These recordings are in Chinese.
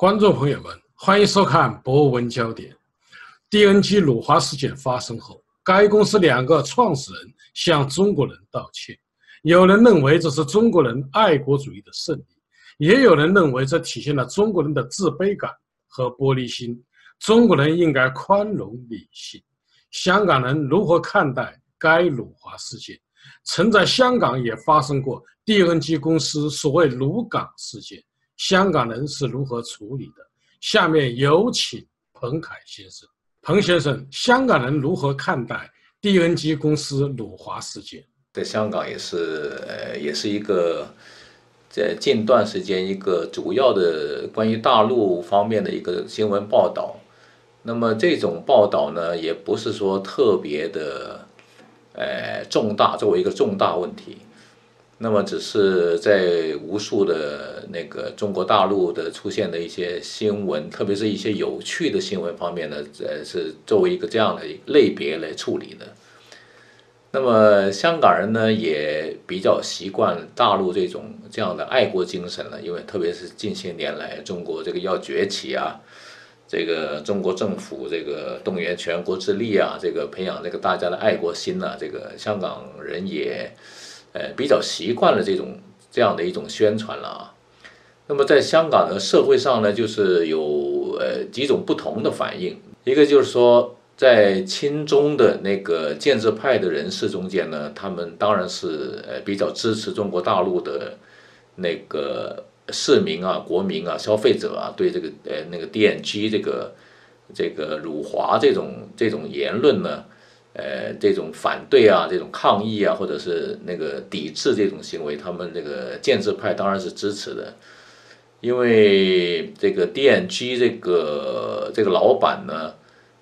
观众朋友们，欢迎收看《博文焦点》。DNG 辱华事件发生后，该公司两个创始人向中国人道歉。有人认为这是中国人爱国主义的胜利，也有人认为这体现了中国人的自卑感和玻璃心。中国人应该宽容理性。香港人如何看待该辱华事件？曾在香港也发生过 DNG 公司所谓辱港事件，香港人是如何处理的？下面有请彭凯先生。彭先生，香港人如何看待 DNG 公司辱华事件？在香港也是，呃，也是一个在近段时间一个主要的关于大陆方面的一个新闻报道。那么这种报道呢，也不是说特别的，呃，重大，作为一个重大问题。那么只是在无数的那个中国大陆的出现的一些新闻，特别是一些有趣的新闻方面呢，呃，是作为一个这样的类别来处理的。那么香港人呢，也比较习惯大陆这种这样的爱国精神了，因为特别是近些年来，中国这个要崛起啊，这个中国政府这个动员全国之力啊，这个培养这个大家的爱国心呐，这个香港人也。呃，比较习惯了这种这样的一种宣传了啊。那么在香港的社会上呢，就是有呃几种不同的反应。一个就是说，在亲中的那个建制派的人士中间呢，他们当然是呃比较支持中国大陆的那个市民啊、国民啊、消费者啊，对这个呃那个 DNG 这个这个辱华这种这种言论呢。呃，这种反对啊，这种抗议啊，或者是那个抵制这种行为，他们这个建制派当然是支持的，因为这个 DNG 这个这个老板呢，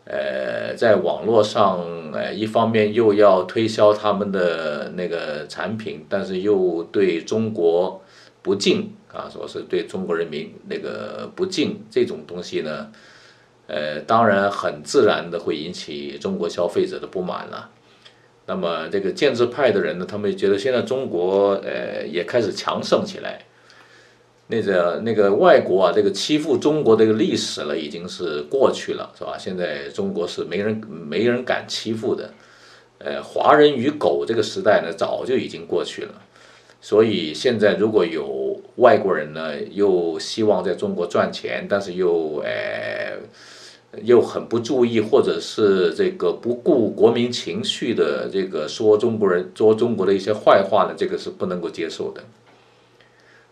呃，在网络上，呃，一方面又要推销他们的那个产品，但是又对中国不敬啊，说是对中国人民那个不敬这种东西呢。呃，当然很自然的会引起中国消费者的不满了。那么这个建制派的人呢，他们觉得现在中国呃也开始强盛起来，那个那个外国啊，这个欺负中国这个历史了已经是过去了，是吧？现在中国是没人没人敢欺负的，呃，华人与狗这个时代呢早就已经过去了。所以现在如果有外国人呢，又希望在中国赚钱，但是又呃。又很不注意，或者是这个不顾国民情绪的这个说中国人说中国的一些坏话呢，这个是不能够接受的。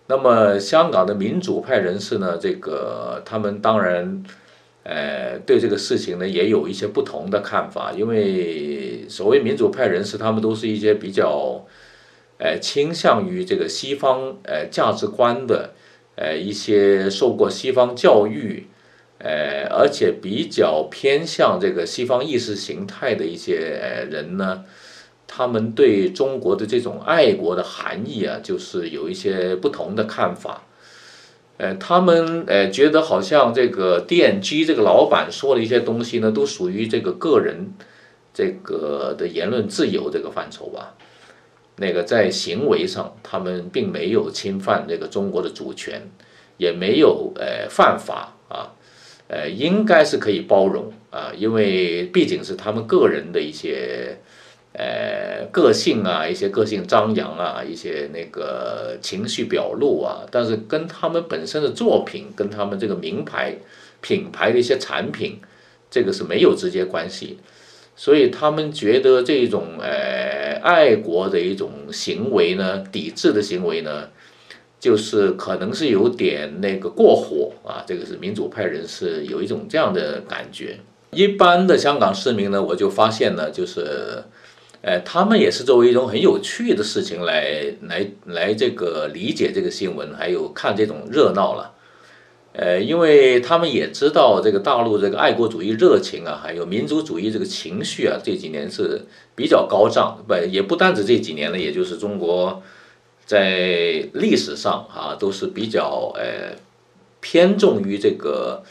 那么香港的民主派人士呢，这个他们当然，呃，对这个事情呢也有一些不同的看法，因为所谓民主派人士，他们都是一些比较，呃，倾向于这个西方呃价值观的，呃，一些受过西方教育。呃，而且比较偏向这个西方意识形态的一些人呢，他们对中国的这种爱国的含义啊，就是有一些不同的看法。呃，他们呃觉得好像这个电机这个老板说的一些东西呢，都属于这个个人这个的言论自由这个范畴吧。那个在行为上，他们并没有侵犯这个中国的主权，也没有呃犯法啊。呃，应该是可以包容啊，因为毕竟是他们个人的一些呃个性啊，一些个性张扬啊，一些那个情绪表露啊，但是跟他们本身的作品，跟他们这个名牌品牌的一些产品，这个是没有直接关系，所以他们觉得这种呃爱国的一种行为呢，抵制的行为呢。就是可能是有点那个过火啊，这个是民主派人士有一种这样的感觉。一般的香港市民呢，我就发现呢，就是，呃，他们也是作为一种很有趣的事情来来来这个理解这个新闻，还有看这种热闹了。呃，因为他们也知道这个大陆这个爱国主义热情啊，还有民族主义这个情绪啊，这几年是比较高涨，不也不单止这几年了，也就是中国。在历史上啊，都是比较呃偏重于这个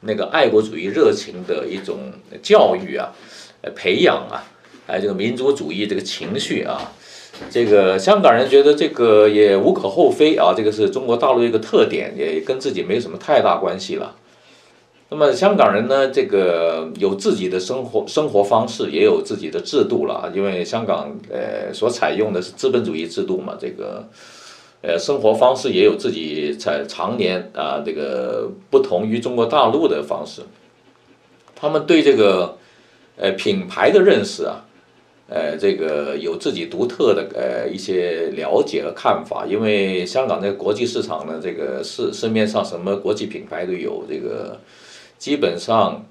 那个爱国主义热情的一种教育啊，呃培养啊，还有这个民族主义这个情绪啊，这个香港人觉得这个也无可厚非啊，这个是中国大陆一个特点，也跟自己没什么太大关系了。那么香港人呢，这个有自己的生活生活方式，也有自己的制度了，因为香港呃所采用的是资本主义制度嘛，这个呃生活方式也有自己在常年啊这个不同于中国大陆的方式。他们对这个呃品牌的认识啊。呃，这个有自己独特的呃一些了解和看法，因为香港的国际市场呢，这个市市面上什么国际品牌都有，这个基本上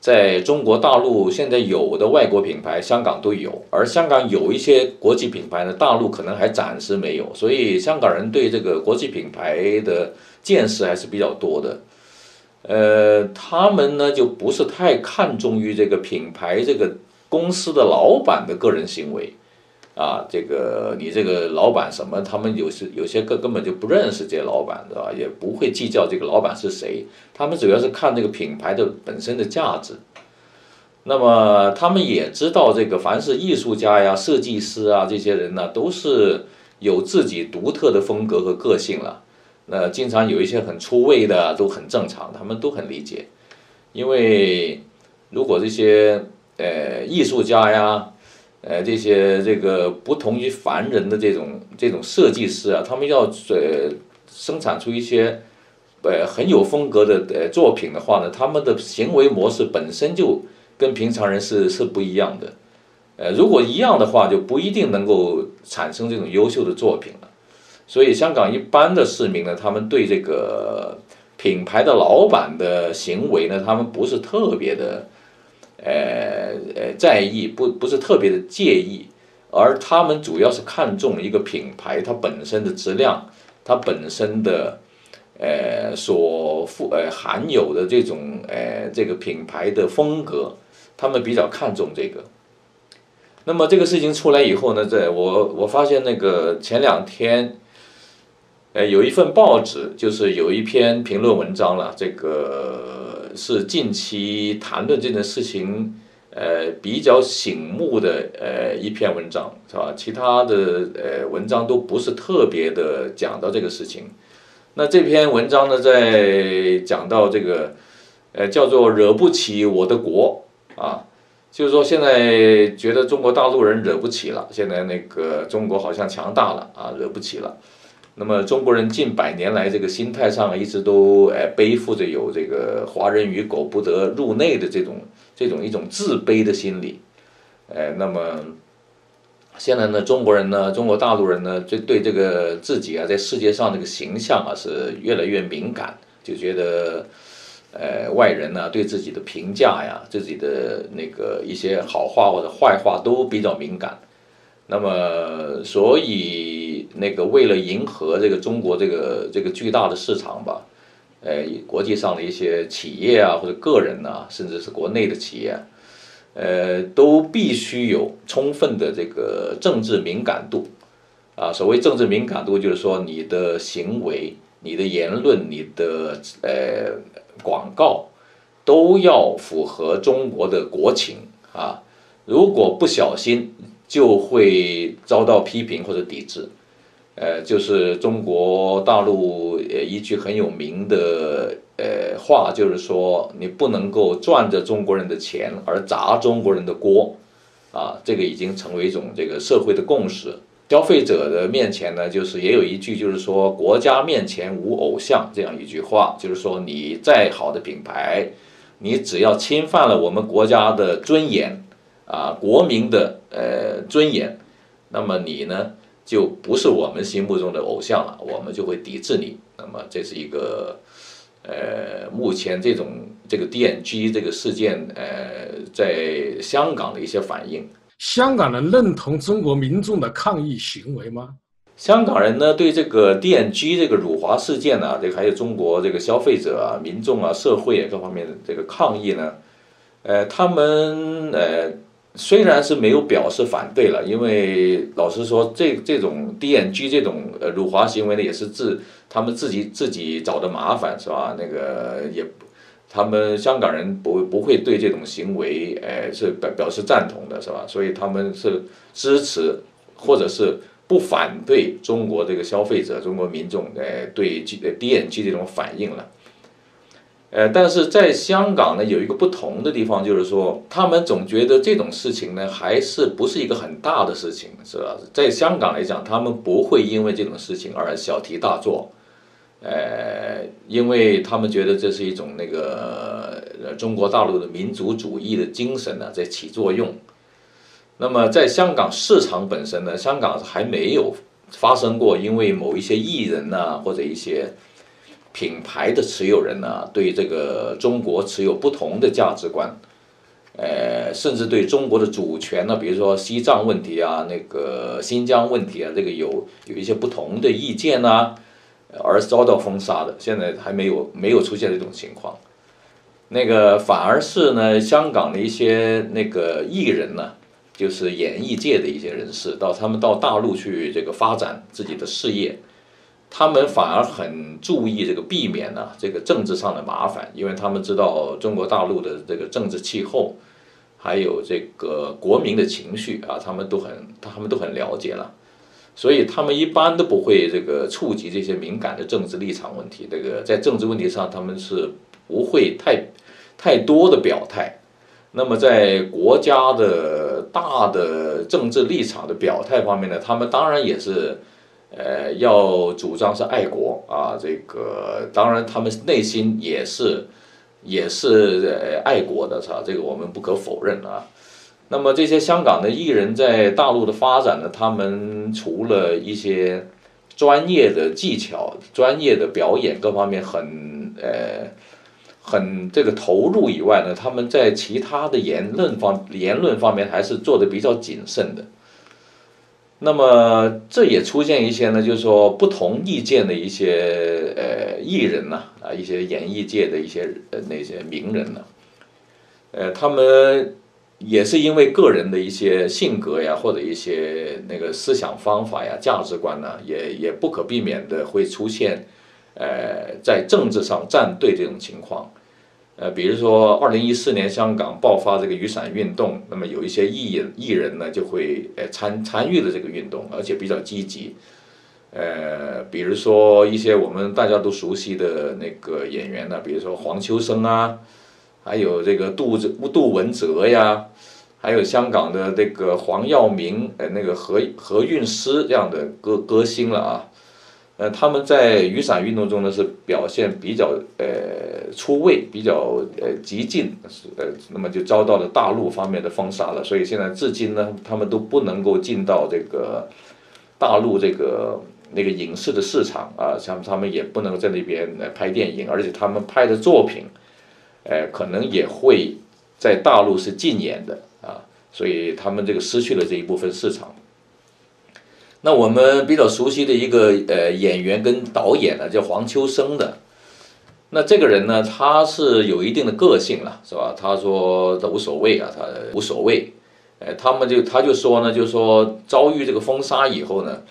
在中国大陆现在有的外国品牌，香港都有，而香港有一些国际品牌呢，大陆可能还暂时没有，所以香港人对这个国际品牌的见识还是比较多的。呃，他们呢就不是太看重于这个品牌这个。公司的老板的个人行为，啊，这个你这个老板什么，他们有时有些根根本就不认识这些老板，对吧？也不会计较这个老板是谁，他们主要是看这个品牌的本身的价值。那么他们也知道，这个凡是艺术家呀、设计师啊这些人呢，都是有自己独特的风格和个性了。那经常有一些很出位的，都很正常，他们都很理解。因为如果这些。呃，艺术家呀，呃，这些这个不同于凡人的这种这种设计师啊，他们要呃生产出一些呃很有风格的呃作品的话呢，他们的行为模式本身就跟平常人是是不一样的。呃，如果一样的话，就不一定能够产生这种优秀的作品了。所以，香港一般的市民呢，他们对这个品牌的老板的行为呢，他们不是特别的。呃呃，在意不不是特别的介意，而他们主要是看重一个品牌它本身的质量，它本身的呃所富呃含有的这种呃这个品牌的风格，他们比较看重这个。那么这个事情出来以后呢，在我我发现那个前两天，呃有一份报纸就是有一篇评论文章了，这个。是近期谈论这件事情，呃，比较醒目的呃一篇文章，是吧？其他的呃文章都不是特别的讲到这个事情。那这篇文章呢，在讲到这个，呃，叫做“惹不起我的国”啊，就是说现在觉得中国大陆人惹不起了，现在那个中国好像强大了啊，惹不起了。那么中国人近百年来这个心态上一直都呃背负着有这个华人与狗不得入内的这种这种一种自卑的心理，呃，那么现在呢，中国人呢，中国大陆人呢，就对这个自己啊在世界上这个形象啊是越来越敏感，就觉得呃外人呢对自己的评价呀，自己的那个一些好话或者坏话都比较敏感。那么，所以那个为了迎合这个中国这个这个巨大的市场吧，呃，国际上的一些企业啊或者个人呐，甚至是国内的企业，呃，都必须有充分的这个政治敏感度，啊，所谓政治敏感度，就是说你的行为、你的言论、你的呃广告，都要符合中国的国情啊，如果不小心。就会遭到批评或者抵制，呃，就是中国大陆呃一句很有名的呃话，就是说你不能够赚着中国人的钱而砸中国人的锅，啊，这个已经成为一种这个社会的共识。消费者的面前呢，就是也有一句就是说国家面前无偶像这样一句话，就是说你再好的品牌，你只要侵犯了我们国家的尊严。啊，国民的呃尊严，那么你呢就不是我们心目中的偶像了，我们就会抵制你。那么这是一个呃，目前这种这个 DNG 这个事件呃，在香港的一些反应。香港人认同中国民众的抗议行为吗？香港人呢对这个 DNG 这个辱华事件呢，这个还有中国这个消费者啊、民众啊、社会啊各方面的这个抗议呢，呃，他们呃。虽然是没有表示反对了，因为老实说，这这种 DNG 这种呃辱华行为呢，也是自他们自己自己找的麻烦，是吧？那个也，他们香港人不不会对这种行为，呃，是表表示赞同的，是吧？所以他们是支持或者是不反对中国这个消费者、中国民众呃对 DNG 这种反应了。呃，但是在香港呢，有一个不同的地方，就是说，他们总觉得这种事情呢，还是不是一个很大的事情，是吧？在香港来讲，他们不会因为这种事情而小题大做，呃，因为他们觉得这是一种那个呃中国大陆的民族主义的精神呢在起作用。那么在香港市场本身呢，香港还没有发生过因为某一些艺人呐或者一些。品牌的持有人呢，对这个中国持有不同的价值观，呃，甚至对中国的主权呢，比如说西藏问题啊，那个新疆问题啊，这个有有一些不同的意见呐，而遭到封杀的，现在还没有没有出现这种情况。那个反而是呢，香港的一些那个艺人呢，就是演艺界的一些人士，到他们到大陆去这个发展自己的事业。他们反而很注意这个避免呢这个政治上的麻烦，因为他们知道中国大陆的这个政治气候，还有这个国民的情绪啊，他们都很他们都很了解了，所以他们一般都不会这个触及这些敏感的政治立场问题。这个在政治问题上，他们是不会太太多的表态。那么在国家的大的政治立场的表态方面呢，他们当然也是。呃，要主张是爱国啊，这个当然他们内心也是也是呃爱国的，是吧？这个我们不可否认啊。那么这些香港的艺人，在大陆的发展呢，他们除了一些专业的技巧、专业的表演各方面很呃很这个投入以外呢，他们在其他的言论方言论方面还是做的比较谨慎的。那么这也出现一些呢，就是说不同意见的一些呃艺人呐，啊一些演艺界的一些呃那些名人呢，呃他们也是因为个人的一些性格呀，或者一些那个思想方法呀、价值观呢，也也不可避免的会出现，呃在政治上站队这种情况。呃，比如说，二零一四年香港爆发这个雨伞运动，那么有一些艺人艺人呢就会呃参参与了这个运动，而且比较积极。呃，比如说一些我们大家都熟悉的那个演员呢，比如说黄秋生啊，还有这个杜杜文泽呀，还有香港的这个黄耀明，呃，那个何何韵诗这样的歌歌星了啊。呃，他们在雨伞运动中呢是表现比较呃出位，比较呃激进，是呃，那么就遭到了大陆方面的封杀了。所以现在至今呢，他们都不能够进到这个大陆这个那个影视的市场啊，像他们也不能在那边拍电影，而且他们拍的作品，呃，可能也会在大陆是禁演的啊，所以他们这个失去了这一部分市场。那我们比较熟悉的一个呃演员跟导演呢，叫黄秋生的。那这个人呢，他是有一定的个性了，是吧？他说他无所谓啊，他无所谓。呃，他们就他就说呢，就说遭遇这个封杀以后呢，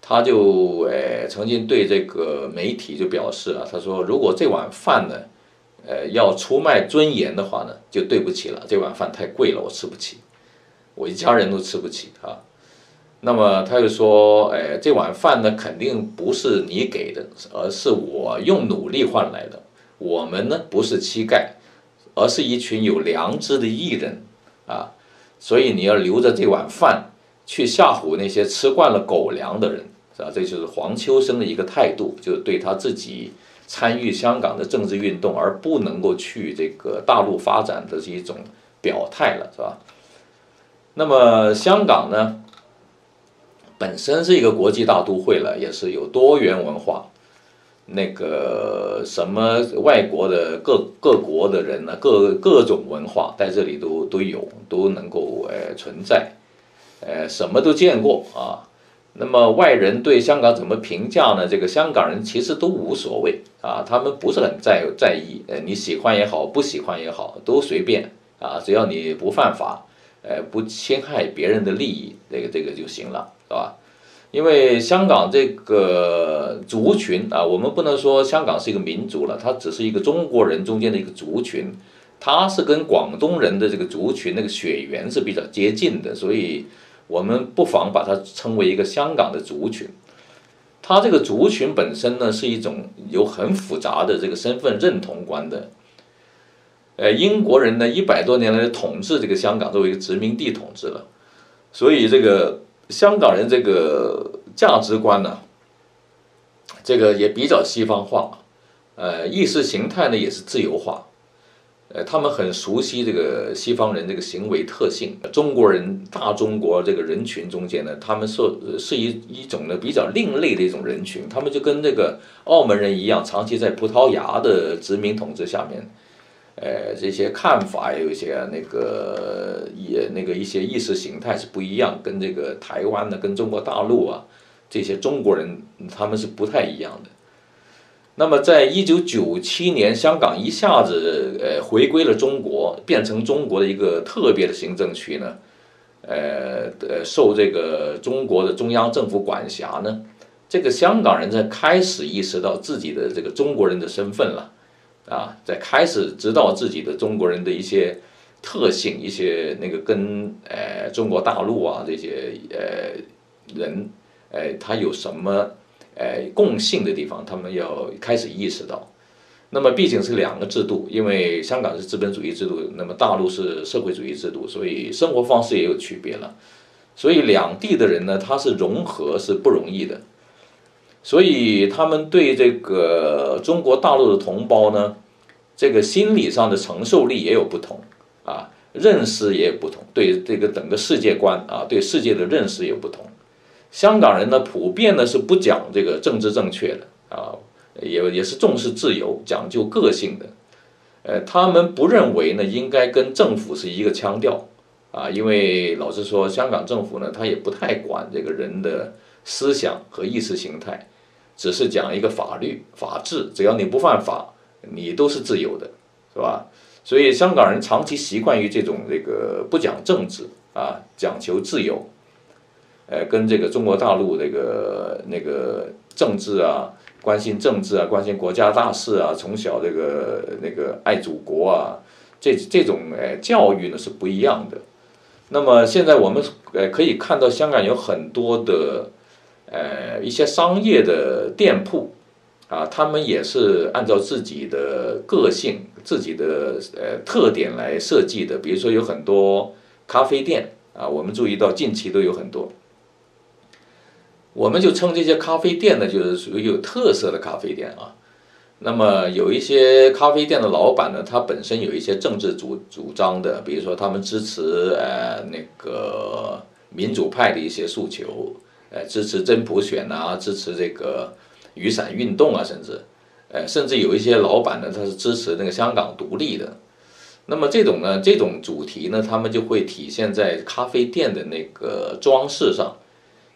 他就呃曾经对这个媒体就表示啊，他说如果这碗饭呢，呃要出卖尊严的话呢，就对不起了，这碗饭太贵了，我吃不起，我一家人都吃不起啊。那么他就说，哎，这碗饭呢，肯定不是你给的，而是我用努力换来的。我们呢，不是乞丐，而是一群有良知的艺人啊。所以你要留着这碗饭，去吓唬那些吃惯了狗粮的人，是吧？这就是黄秋生的一个态度，就是对他自己参与香港的政治运动而不能够去这个大陆发展的是一种表态了，是吧？那么香港呢？本身是一个国际大都会了，也是有多元文化，那个什么外国的各各国的人呢，各各种文化在这里都都有，都能够呃存在，呃什么都见过啊。那么外人对香港怎么评价呢？这个香港人其实都无所谓啊，他们不是很在在意，呃你喜欢也好，不喜欢也好，都随便啊，只要你不犯法，呃不侵害别人的利益，这个这个就行了。是吧？因为香港这个族群啊，我们不能说香港是一个民族了，它只是一个中国人中间的一个族群，它是跟广东人的这个族群那个血缘是比较接近的，所以我们不妨把它称为一个香港的族群。它这个族群本身呢，是一种有很复杂的这个身份认同观的。呃，英国人呢一百多年来统治这个香港作为一个殖民地统治了，所以这个香港人这个价值观呢，这个也比较西方化，呃，意识形态呢也是自由化。呃，他们很熟悉这个西方人这个行为特性，中国人大中国这个人群中间呢，他们是是一一种呢比较另类的一种人群，他们就跟这个澳门人一样，长期在葡萄牙的殖民统治下面，呃，这些看法有一些那个也那个一些意识形态是不一样，跟这个台湾的跟中国大陆啊这些中国人他们是不太一样的。那么，在一九九七年，香港一下子呃回归了中国，变成中国的一个特别的行政区呢，呃呃，受这个中国的中央政府管辖呢，这个香港人在开始意识到自己的这个中国人的身份了，啊，在开始知道自己的中国人的一些特性，一些那个跟呃中国大陆啊这些呃人，呃他有什么。呃，共性的地方，他们要开始意识到。那么，毕竟是两个制度，因为香港是资本主义制度，那么大陆是社会主义制度，所以生活方式也有区别了。所以两地的人呢，他是融合是不容易的。所以他们对这个中国大陆的同胞呢，这个心理上的承受力也有不同啊，认识也有不同，对这个整个世界观啊，对世界的认识也不同。香港人呢，普遍呢是不讲这个政治正确的啊，也也是重视自由、讲究个性的。呃，他们不认为呢应该跟政府是一个腔调啊，因为老实说，香港政府呢他也不太管这个人的思想和意识形态，只是讲一个法律、法治，只要你不犯法，你都是自由的，是吧？所以香港人长期习惯于这种这个不讲政治啊，讲求自由。呃，跟这个中国大陆这个那个政治啊，关心政治啊，关心国家大事啊，从小这个那个爱祖国啊，这这种呃教育呢是不一样的。那么现在我们呃可以看到，香港有很多的呃一些商业的店铺啊，他们也是按照自己的个性、自己的呃特点来设计的。比如说有很多咖啡店啊，我们注意到近期都有很多。我们就称这些咖啡店呢，就是属于有特色的咖啡店啊。那么有一些咖啡店的老板呢，他本身有一些政治主主张的，比如说他们支持呃那个民主派的一些诉求，呃支持真普选啊，支持这个雨伞运动啊，甚至，呃甚至有一些老板呢，他是支持那个香港独立的。那么这种呢，这种主题呢，他们就会体现在咖啡店的那个装饰上。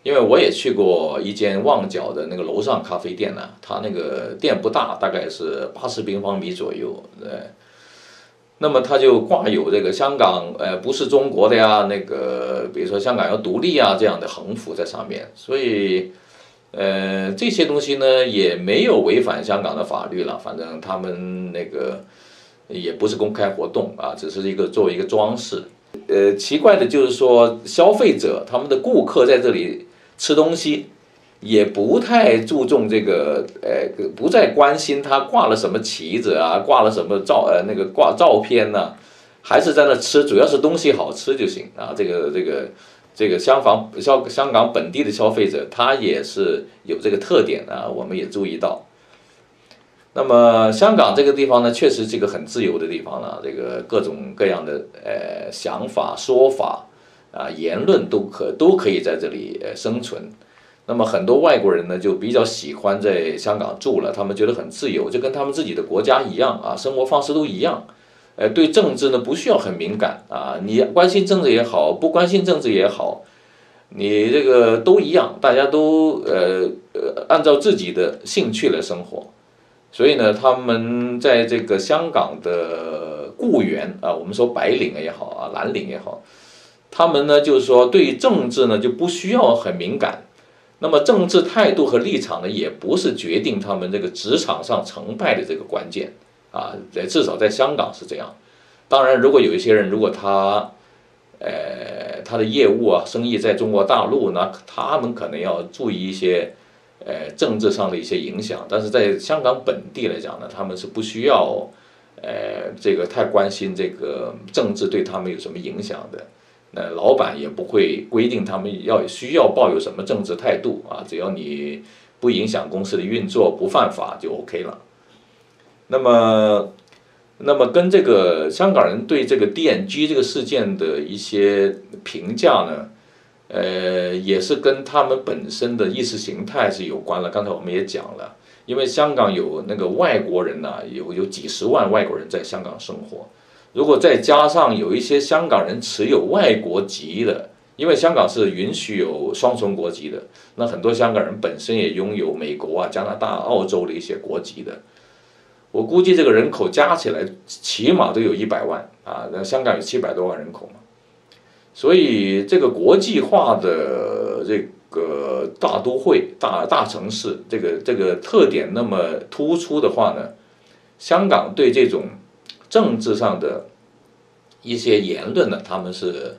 因为我也去过一间旺角的那个楼上咖啡店呢，它那个店不大，大概是八十平方米左右，对。那么它就挂有这个香港，呃，不是中国的呀，那个比如说香港要独立啊这样的横幅在上面，所以，呃，这些东西呢也没有违反香港的法律了，反正他们那个也不是公开活动啊，只是一个作为一个装饰。呃，奇怪的就是说消费者他们的顾客在这里。吃东西也不太注重这个，呃，不再关心他挂了什么旗子啊，挂了什么照，呃，那个挂照片呢，还是在那吃，主要是东西好吃就行啊。这个这个这个香港消香港本地的消费者，他也是有这个特点啊，我们也注意到。那么香港这个地方呢，确实是一个很自由的地方了，这个各种各样的呃想法说法。啊，言论都可都可以在这里呃生存，那么很多外国人呢就比较喜欢在香港住了，他们觉得很自由，就跟他们自己的国家一样啊，生活方式都一样，呃，对政治呢不需要很敏感啊，你关心政治也好，不关心政治也好，你这个都一样，大家都呃呃按照自己的兴趣来生活，所以呢，他们在这个香港的雇员啊，我们说白领也好啊，蓝领也好。他们呢，就是说，对政治呢，就不需要很敏感。那么，政治态度和立场呢，也不是决定他们这个职场上成败的这个关键啊。在至少在香港是这样。当然，如果有一些人，如果他，呃，他的业务啊，生意在中国大陆，那他们可能要注意一些，呃，政治上的一些影响。但是在香港本地来讲呢，他们是不需要，呃，这个太关心这个政治对他们有什么影响的。那老板也不会规定他们要需要抱有什么政治态度啊，只要你不影响公司的运作，不犯法就 OK 了。那么。那么跟这个香港人对这个 DNG 这个事件的一些评价呢，呃，也是跟他们本身的意识形态是有关了。刚才我们也讲了，因为香港有那个外国人呐，有有几十万外国人在香港生活，如果再加上有一些香港人持有外国籍的，因为香港是允许有双重国籍的，那很多香港人本身也拥有美国啊、加拿大、澳洲的一些国籍的。我估计这个人口加起来起码都有一百万啊！那香港有七百多万人口嘛，所以这个国际化的这个大都会、大大城市，这个这个特点那么突出的话呢，香港对这种政治上的一些言论呢，他们是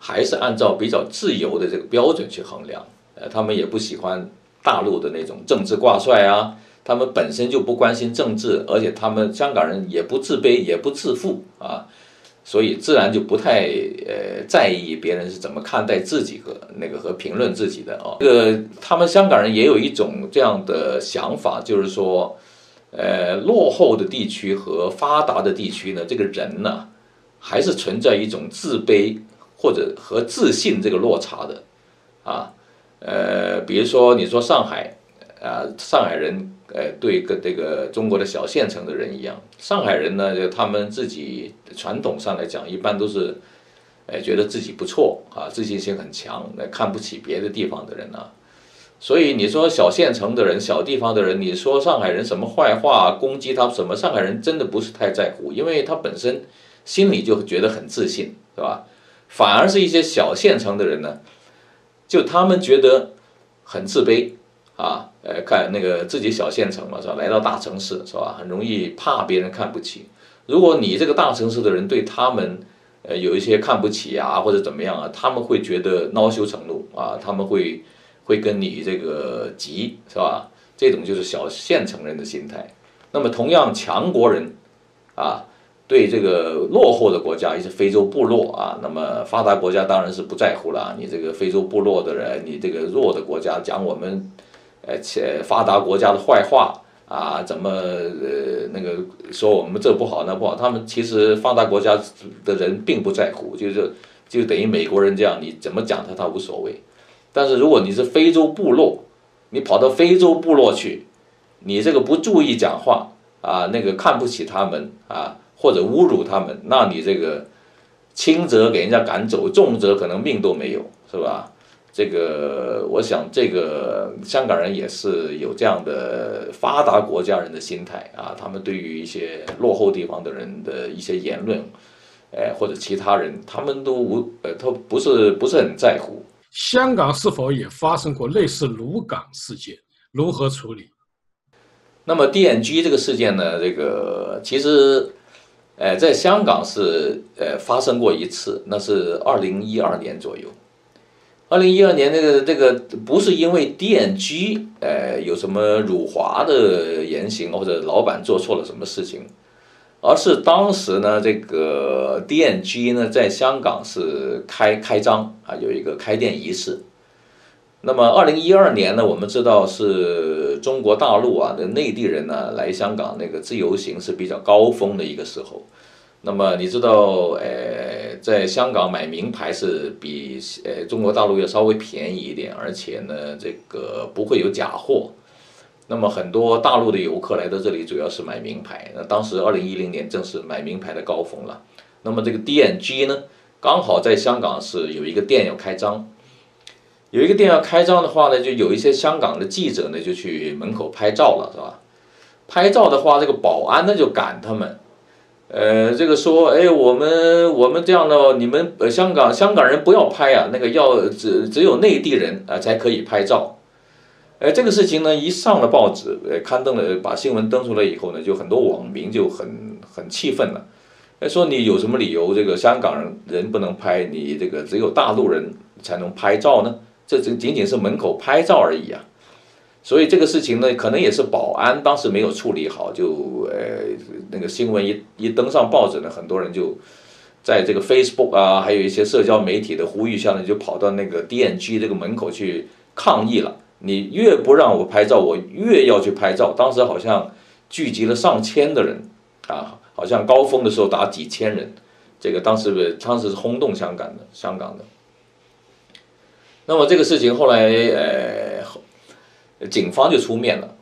还是按照比较自由的这个标准去衡量，呃，他们也不喜欢大陆的那种政治挂帅啊。他们本身就不关心政治，而且他们香港人也不自卑，也不自负啊，所以自然就不太呃在意别人是怎么看待自己和那个和评论自己的哦。这个他们香港人也有一种这样的想法，就是说，呃，落后的地区和发达的地区呢，这个人呢，还是存在一种自卑或者和自信这个落差的啊。呃，比如说你说上海啊，上海人。呃，对，跟这个中国的小县城的人一样，上海人呢，就他们自己传统上来讲，一般都是，哎，觉得自己不错啊，自信心很强，那看不起别的地方的人啊。所以你说小县城的人、小地方的人，你说上海人什么坏话，攻击他什么，上海人真的不是太在乎，因为他本身心里就觉得很自信，是吧？反而是一些小县城的人呢，就他们觉得很自卑。啊，呃，看那个自己小县城嘛，是吧？来到大城市，是吧？很容易怕别人看不起。如果你这个大城市的人对他们，呃，有一些看不起啊，或者怎么样啊，他们会觉得恼羞成怒啊，他们会会跟你这个急，是吧？这种就是小县城人的心态。那么同样，强国人啊，对这个落后的国家，一些非洲部落啊，那么发达国家当然是不在乎了。你这个非洲部落的人，你这个弱的国家讲我们。而且发达国家的坏话啊，怎么呃那个说我们这不好那不好？他们其实发达国家的人并不在乎，就是就等于美国人这样，你怎么讲他他无所谓。但是如果你是非洲部落，你跑到非洲部落去，你这个不注意讲话啊，那个看不起他们啊，或者侮辱他们，那你这个轻则给人家赶走，重则可能命都没有，是吧？这个，我想，这个香港人也是有这样的发达国家人的心态啊。他们对于一些落后地方的人的一些言论，呃，或者其他人，他们都无呃，他不是不是很在乎。香港是否也发生过类似卢港事件？如何处理？那么 DNG 这个事件呢？这个其实，呃，在香港是呃发生过一次，那是二零一二年左右。二零一二年，那个这个不是因为 DNG，呃，有什么辱华的言行，或者老板做错了什么事情，而是当时呢，这个 DNG 呢在香港是开开张啊，有一个开店仪式。那么二零一二年呢，我们知道是中国大陆啊的内地人呢来香港那个自由行是比较高峰的一个时候。那么你知道，呃，在香港买名牌是比呃中国大陆要稍微便宜一点，而且呢，这个不会有假货。那么很多大陆的游客来到这里，主要是买名牌。那当时二零一零年正是买名牌的高峰了。那么这个 DNG 呢，刚好在香港是有一个店要开张，有一个店要开张的话呢，就有一些香港的记者呢就去门口拍照了，是吧？拍照的话，这个保安呢就赶他们。呃，这个说，哎，我们我们这样的，你们香港香港人不要拍啊，那个要只只有内地人啊才可以拍照。哎，这个事情呢，一上了报纸，呃，刊登了，把新闻登出来以后呢，就很多网民就很很气愤了，说你有什么理由这个香港人人不能拍，你这个只有大陆人才能拍照呢？这这仅仅是门口拍照而已啊。所以这个事情呢，可能也是保安当时没有处理好，就呃那个新闻一一登上报纸呢，很多人就在这个 Facebook 啊，还有一些社交媒体的呼吁下呢，就跑到那个 DNG 这个门口去抗议了。你越不让我拍照，我越要去拍照。当时好像聚集了上千的人啊，好像高峰的时候达几千人。这个当时当时是轰动香港的，香港的。那么这个事情后来呃，警方就出面了，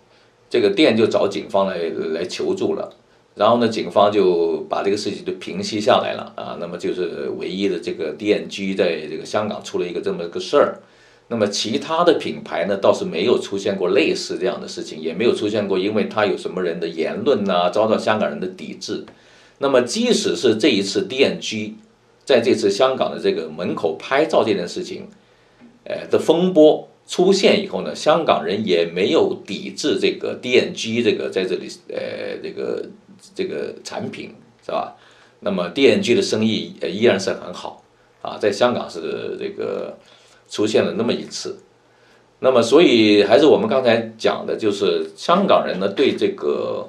这个店就找警方来来求助了。然后呢，警方就把这个事情就平息下来了啊。那么就是唯一的这个店居在这个香港出了一个这么个事儿。那么其他的品牌呢，倒是没有出现过类似这样的事情，也没有出现过，因为他有什么人的言论呐，遭到香港人的抵制。那么即使是这一次 DNG 在这次香港的这个门口拍照这件事情，呃的风波出现以后呢，香港人也没有抵制这个 DNG 这个在这里呃这个这个产品是吧？那么 DNG 的生意呃依然是很好啊，在香港是这个。出现了那么一次，那么所以还是我们刚才讲的，就是香港人呢对这个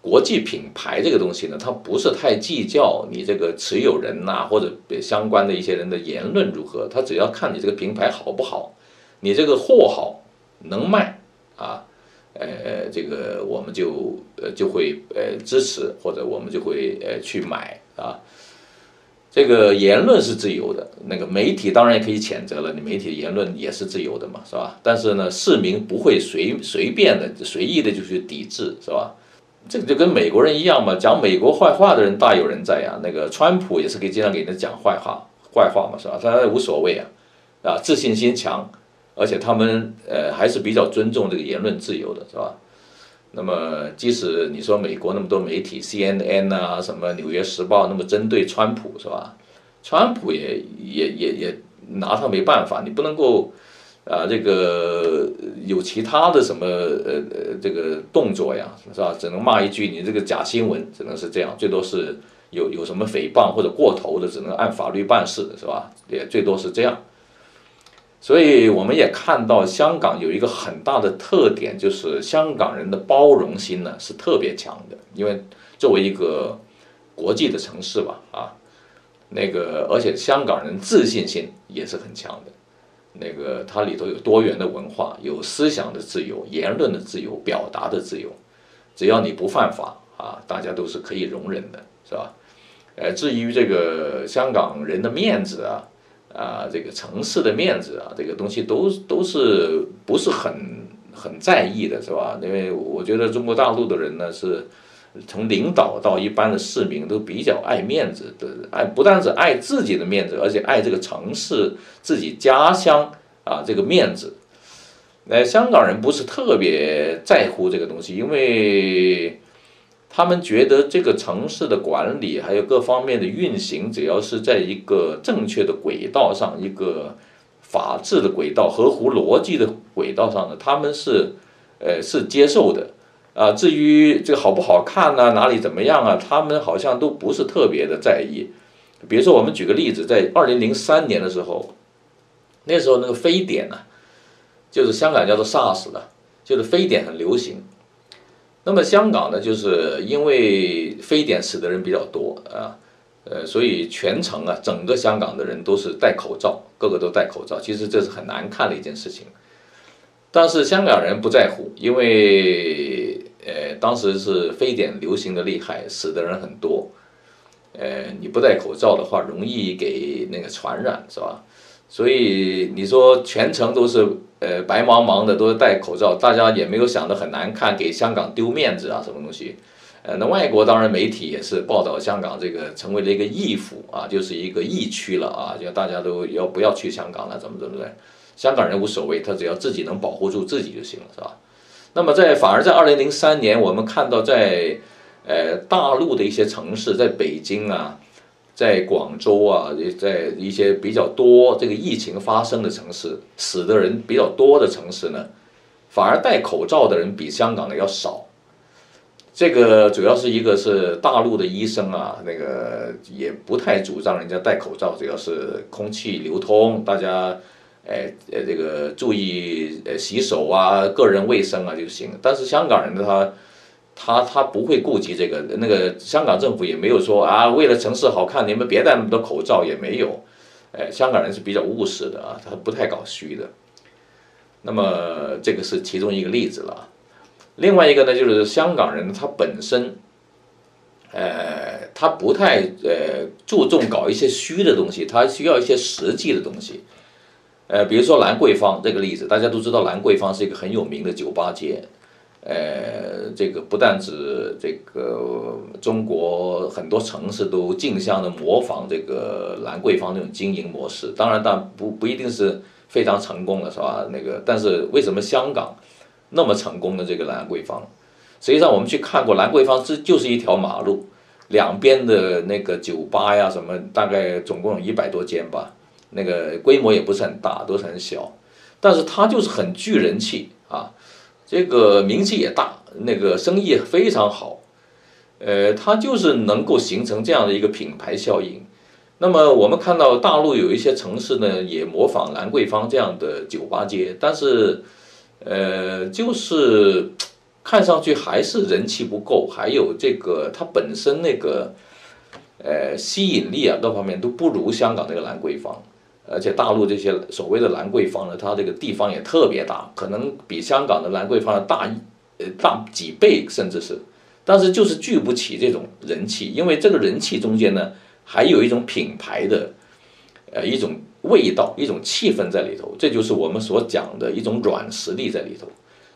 国际品牌这个东西呢，他不是太计较你这个持有人呐或者相关的一些人的言论如何，他只要看你这个品牌好不好，你这个货好能卖啊，呃，这个我们就呃就会呃支持或者我们就会呃去买啊。这个言论是自由的，那个媒体当然也可以谴责了，你媒体的言论也是自由的嘛，是吧？但是呢，市民不会随随便的、随意的就去抵制，是吧？这个就跟美国人一样嘛，讲美国坏话的人大有人在呀。那个川普也是可以经常给人讲坏话、坏话嘛，是吧？他无所谓啊，啊，自信心强，而且他们呃还是比较尊重这个言论自由的，是吧？那么，即使你说美国那么多媒体，CNN 啊，什么《纽约时报》那么针对川普，是吧？川普也也也也拿他没办法，你不能够啊，这个有其他的什么呃呃这个动作呀，是吧？只能骂一句你这个假新闻，只能是这样，最多是有有什么诽谤或者过头的，只能按法律办事，是吧？也最多是这样。所以我们也看到，香港有一个很大的特点，就是香港人的包容心呢是特别强的。因为作为一个国际的城市吧，啊，那个而且香港人自信心也是很强的。那个它里头有多元的文化，有思想的自由、言论的自由、表达的自由，只要你不犯法啊，大家都是可以容忍的，是吧？呃，至于这个香港人的面子啊。啊，这个城市的面子啊，这个东西都都是不是很很在意的，是吧？因为我觉得中国大陆的人呢，是从领导到一般的市民都比较爱面子的，爱不但是爱自己的面子，而且爱这个城市、自己家乡啊这个面子。呃，香港人不是特别在乎这个东西，因为。他们觉得这个城市的管理还有各方面的运行，只要是在一个正确的轨道上，一个法治的轨道、合乎逻辑的轨道上呢，他们是，呃，是接受的。啊，至于这个好不好看呢，哪里怎么样啊，他们好像都不是特别的在意。比如说，我们举个例子，在二零零三年的时候，那时候那个非典呢，就是香港叫做 SARS 的，就是非典很流行。那么香港呢，就是因为非典死的人比较多啊，呃，所以全程啊，整个香港的人都是戴口罩，个个都戴口罩。其实这是很难看的一件事情，但是香港人不在乎，因为呃，当时是非典流行的厉害，死的人很多，呃，你不戴口罩的话，容易给那个传染，是吧？所以你说全程都是呃白茫茫的，都是戴口罩，大家也没有想得很难看，给香港丢面子啊，什么东西？呃，那外国当然媒体也是报道香港这个成为了一个疫府啊，就是一个疫区了啊，就大家都要不要去香港了，怎么怎么的？香港人无所谓，他只要自己能保护住自己就行了，是吧？那么在反而在二零零三年，我们看到在呃大陆的一些城市，在北京啊。在广州啊，在一些比较多这个疫情发生的城市，死的人比较多的城市呢，反而戴口罩的人比香港的要少。这个主要是一个是大陆的医生啊，那个也不太主张人家戴口罩，主要是空气流通，大家，哎呃这个注意呃洗手啊，个人卫生啊就行。但是香港人呢，他他他不会顾及这个，那个香港政府也没有说啊，为了城市好看，你们别戴那么多口罩，也没有。哎，香港人是比较务实的啊，他不太搞虚的。那么这个是其中一个例子了。另外一个呢，就是香港人他本身，呃，他不太呃注重搞一些虚的东西，他需要一些实际的东西。呃，比如说兰桂坊这个例子，大家都知道兰桂坊是一个很有名的酒吧街。呃，这个不但指这个中国很多城市都竞相的模仿这个兰桂坊这种经营模式，当然，但不不一定是非常成功的，是吧？那个，但是为什么香港那么成功的这个兰桂坊？实际上，我们去看过兰桂坊，这就是一条马路，两边的那个酒吧呀，什么大概总共有一百多间吧，那个规模也不是很大，都是很小，但是它就是很聚人气。这个名气也大，那个生意非常好，呃，它就是能够形成这样的一个品牌效应。那么我们看到大陆有一些城市呢，也模仿兰桂坊这样的酒吧街，但是，呃，就是看上去还是人气不够，还有这个它本身那个，呃，吸引力啊，各方面都不如香港那个兰桂坊。而且大陆这些所谓的兰桂坊呢，它这个地方也特别大，可能比香港的兰桂坊大，呃，大几倍甚至是，但是就是聚不起这种人气，因为这个人气中间呢，还有一种品牌的，呃，一种味道，一种气氛在里头，这就是我们所讲的一种软实力在里头。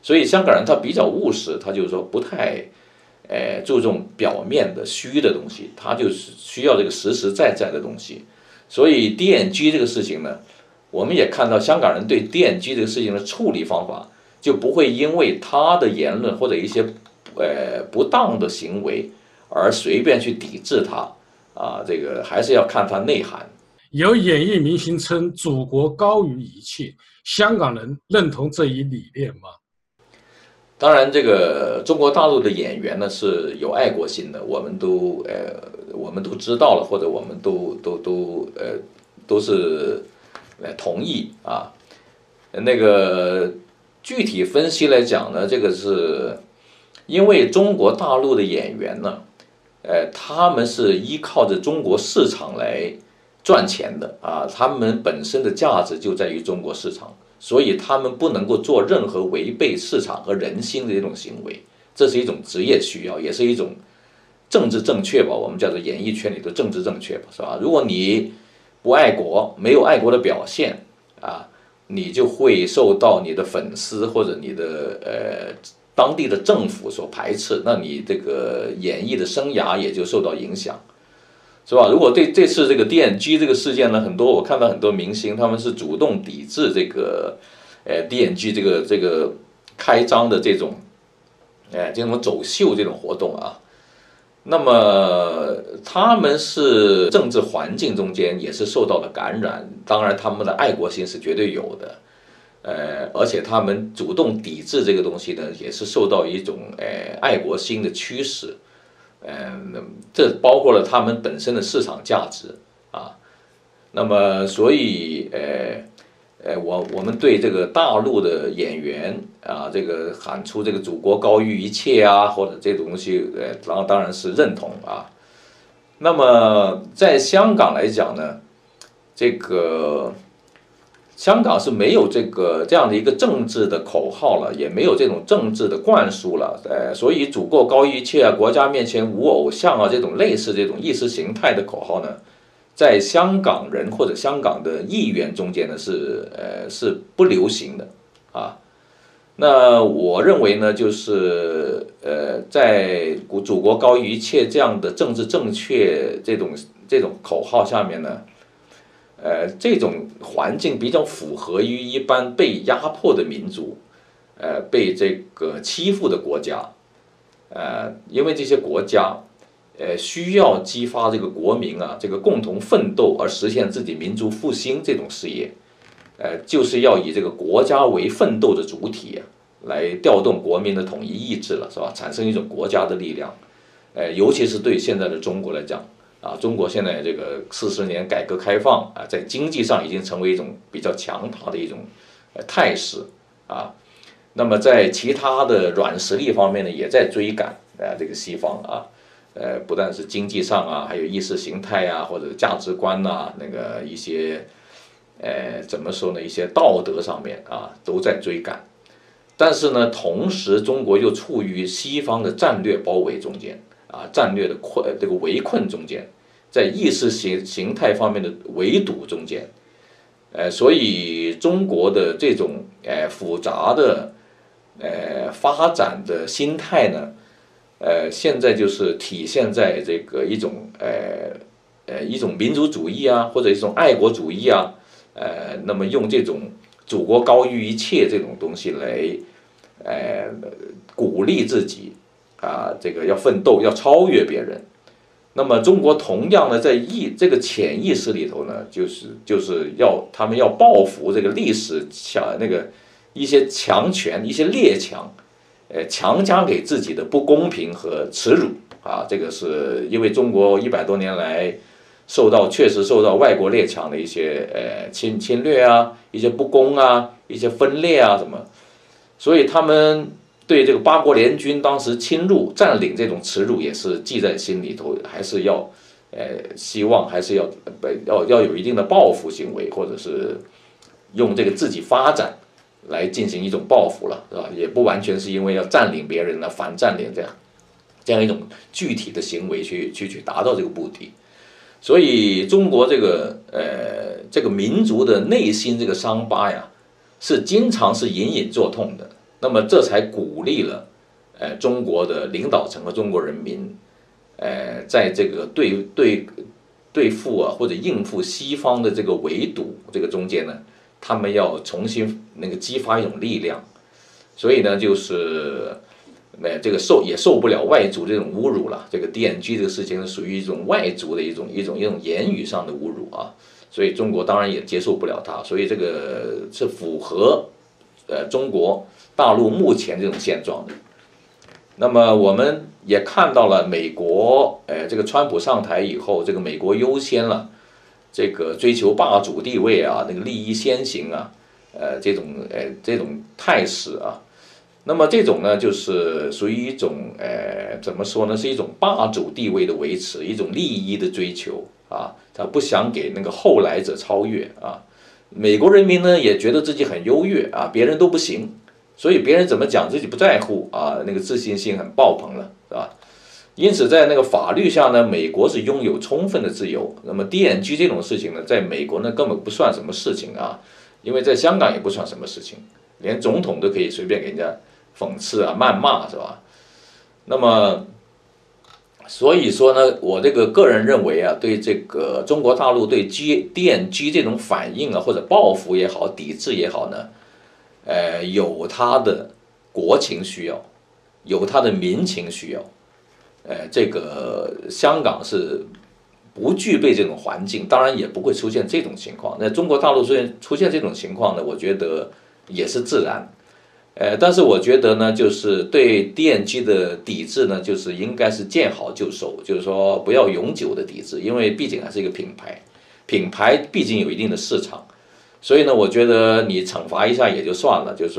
所以香港人他比较务实，他就是说不太，呃，注重表面的虚的东西，他就是需要这个实实在在的东西。所以 N G 这个事情呢，我们也看到香港人对 N G 这个事情的处理方法，就不会因为他的言论或者一些呃不当的行为而随便去抵制他啊，这个还是要看他内涵。有演艺明星称“祖国高于一切”，香港人认同这一理念吗？当然，这个中国大陆的演员呢是有爱国心的，我们都呃我们都知道了，或者我们都都都呃都是呃同意啊。那个具体分析来讲呢，这个是因为中国大陆的演员呢，呃他们是依靠着中国市场来赚钱的啊，他们本身的价值就在于中国市场。所以他们不能够做任何违背市场和人心的这种行为，这是一种职业需要，也是一种政治正确吧？我们叫做演艺圈里的政治正确吧，是吧？如果你不爱国，没有爱国的表现啊，你就会受到你的粉丝或者你的呃当地的政府所排斥，那你这个演艺的生涯也就受到影响。是吧？如果对这次这个 DNG 这个事件呢，很多我看到很多明星他们是主动抵制这个，呃，DNG 这个这个开张的这种，哎，这种走秀这种活动啊，那么他们是政治环境中间也是受到了感染，当然他们的爱国心是绝对有的，呃，而且他们主动抵制这个东西呢，也是受到一种呃爱国心的驱使。嗯，这包括了他们本身的市场价值啊。那么，所以，呃，哎，我我们对这个大陆的演员啊，这个喊出这个“祖国高于一切”啊，或者这种东西，呃，当当然是认同啊。那么，在香港来讲呢，这个。香港是没有这个这样的一个政治的口号了，也没有这种政治的灌输了，呃，所以“祖国高于一切”啊，“国家面前无偶像”啊，这种类似这种意识形态的口号呢，在香港人或者香港的议员中间呢是呃是不流行的啊。那我认为呢，就是呃，在“祖国高于一切”这样的政治正确这种这种口号下面呢。呃，这种环境比较符合于一般被压迫的民族，呃，被这个欺负的国家，呃，因为这些国家，呃，需要激发这个国民啊，这个共同奋斗而实现自己民族复兴这种事业，呃，就是要以这个国家为奋斗的主体，来调动国民的统一意志了，是吧？产生一种国家的力量，呃，尤其是对现在的中国来讲，啊，中国现在这个四十年改革开放啊，在经济上已经成为一种比较强大的一种呃态势啊。那么在其他的软实力方面呢，也在追赶啊，这个西方啊，呃，不但是经济上啊，还有意识形态啊，或者价值观呐，那个一些，呃，怎么说呢？一些道德上面啊，都在追赶。但是呢，同时中国又处于西方的战略包围中间啊，战略的困这个围困中间，在意识形形态方面的围堵中间，呃，所以中国的这种呃复杂的呃发展的心态呢，呃，现在就是体现在这个一种呃呃一种民族主义啊，或者一种爱国主义啊，呃，那么用这种祖国高于一切这种东西来。呃，鼓励自己啊，这个要奋斗，要超越别人。那么，中国同样呢，在意这个潜意识里头呢，就是就是要他们要报复这个历史强那个一些强权、一些列强，呃，强加给自己的不公平和耻辱啊。这个是因为中国一百多年来受到确实受到外国列强的一些呃侵侵略啊，一些不公啊，一些分裂啊什么。所以他们对这个八国联军当时侵入占领这种耻辱也是记在心里头，还是要，呃，希望还是要要要有一定的报复行为，或者是用这个自己发展来进行一种报复了，是吧？也不完全是因为要占领别人呢，反占领这样这样一种具体的行为去去去达到这个目的。所以中国这个呃这个民族的内心这个伤疤呀。是经常是隐隐作痛的，那么这才鼓励了，呃，中国的领导层和中国人民，呃，在这个对对对付啊或者应付西方的这个围堵这个中间呢，他们要重新那个激发一种力量，所以呢，就是，呃，这个受也受不了外族这种侮辱了，这个 DNG 这个事情是属于一种外族的一种一种一种言语上的侮辱啊。所以中国当然也接受不了它，所以这个是符合，呃，中国大陆目前这种现状的。那么我们也看到了美国，呃，这个川普上台以后，这个美国优先了，这个追求霸主地位啊，那个利益先行啊，呃，这种呃这种态势啊，那么这种呢，就是属于一种呃怎么说呢，是一种霸主地位的维持，一种利益的追求。啊，他不想给那个后来者超越啊，美国人民呢也觉得自己很优越啊，别人都不行，所以别人怎么讲自己不在乎啊，那个自信心很爆棚了，是吧？因此在那个法律下呢，美国是拥有充分的自由。那么 DNG 这种事情呢，在美国呢根本不算什么事情啊，因为在香港也不算什么事情，连总统都可以随便给人家讽刺啊、谩骂，是吧？那么。所以说呢，我这个个人认为啊，对这个中国大陆对 G DNG 这种反应啊，或者报复也好，抵制也好呢，呃，有它的国情需要，有它的民情需要，呃，这个香港是不具备这种环境，当然也不会出现这种情况。那中国大陆虽然出现这种情况呢，我觉得也是自然。呃，但是我觉得呢，就是对电机的抵制呢，就是应该是见好就收，就是说不要永久的抵制，因为毕竟还是一个品牌，品牌毕竟有一定的市场，所以呢，我觉得你惩罚一下也就算了，就是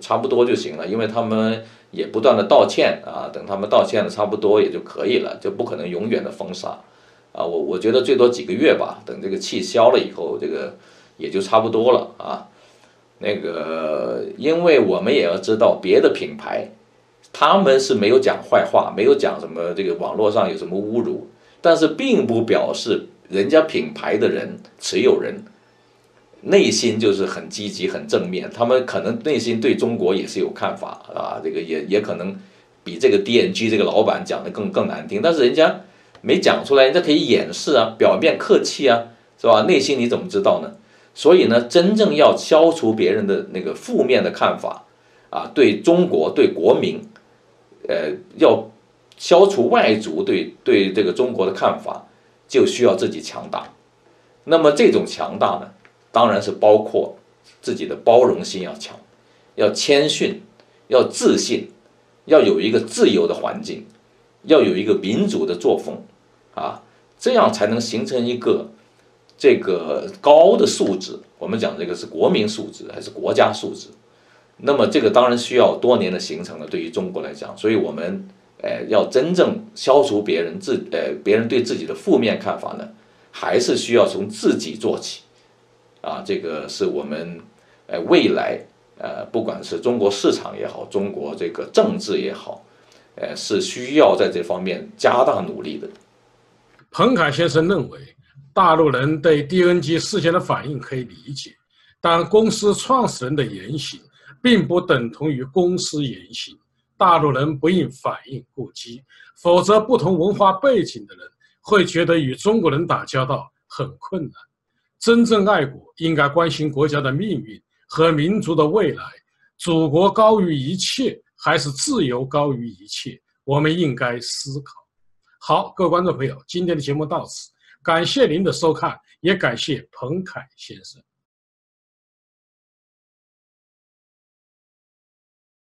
差不多就行了，因为他们也不断的道歉啊，等他们道歉的差不多也就可以了，就不可能永远的封杀，啊，我我觉得最多几个月吧，等这个气消了以后，这个也就差不多了啊。那个，因为我们也要知道，别的品牌，他们是没有讲坏话，没有讲什么这个网络上有什么侮辱，但是并不表示人家品牌的人持有人内心就是很积极、很正面，他们可能内心对中国也是有看法啊，这个也也可能比这个 DNG 这个老板讲的更更难听，但是人家没讲出来，人家可以掩饰啊，表面客气啊，是吧？内心你怎么知道呢？所以呢，真正要消除别人的那个负面的看法，啊，对中国、对国民，呃，要消除外族对对这个中国的看法，就需要自己强大。那么这种强大呢，当然是包括自己的包容心要强，要谦逊，要自信，要有一个自由的环境，要有一个民主的作风，啊，这样才能形成一个这个高的素质。我们讲这个是国民素质还是国家素质？那么这个当然需要多年的形成了。对于中国来讲，所以我们呃要真正消除别人自呃别人对自己的负面看法呢，还是需要从自己做起。啊，这个是我们呃未来呃不管是中国市场也好，中国这个政治也好，呃是需要在这方面加大努力的。彭凯先生认为，大陆人对 DNG 事件的反应可以理解，但公司创始人的言行。并不等同于公司言行，大陆人不应反应过激，否则不同文化背景的人会觉得与中国人打交道很困难。真正爱国应该关心国家的命运和民族的未来，祖国高于一切还是自由高于一切？我们应该思考。好，各位观众朋友，今天的节目到此，感谢您的收看，也感谢彭凯先生。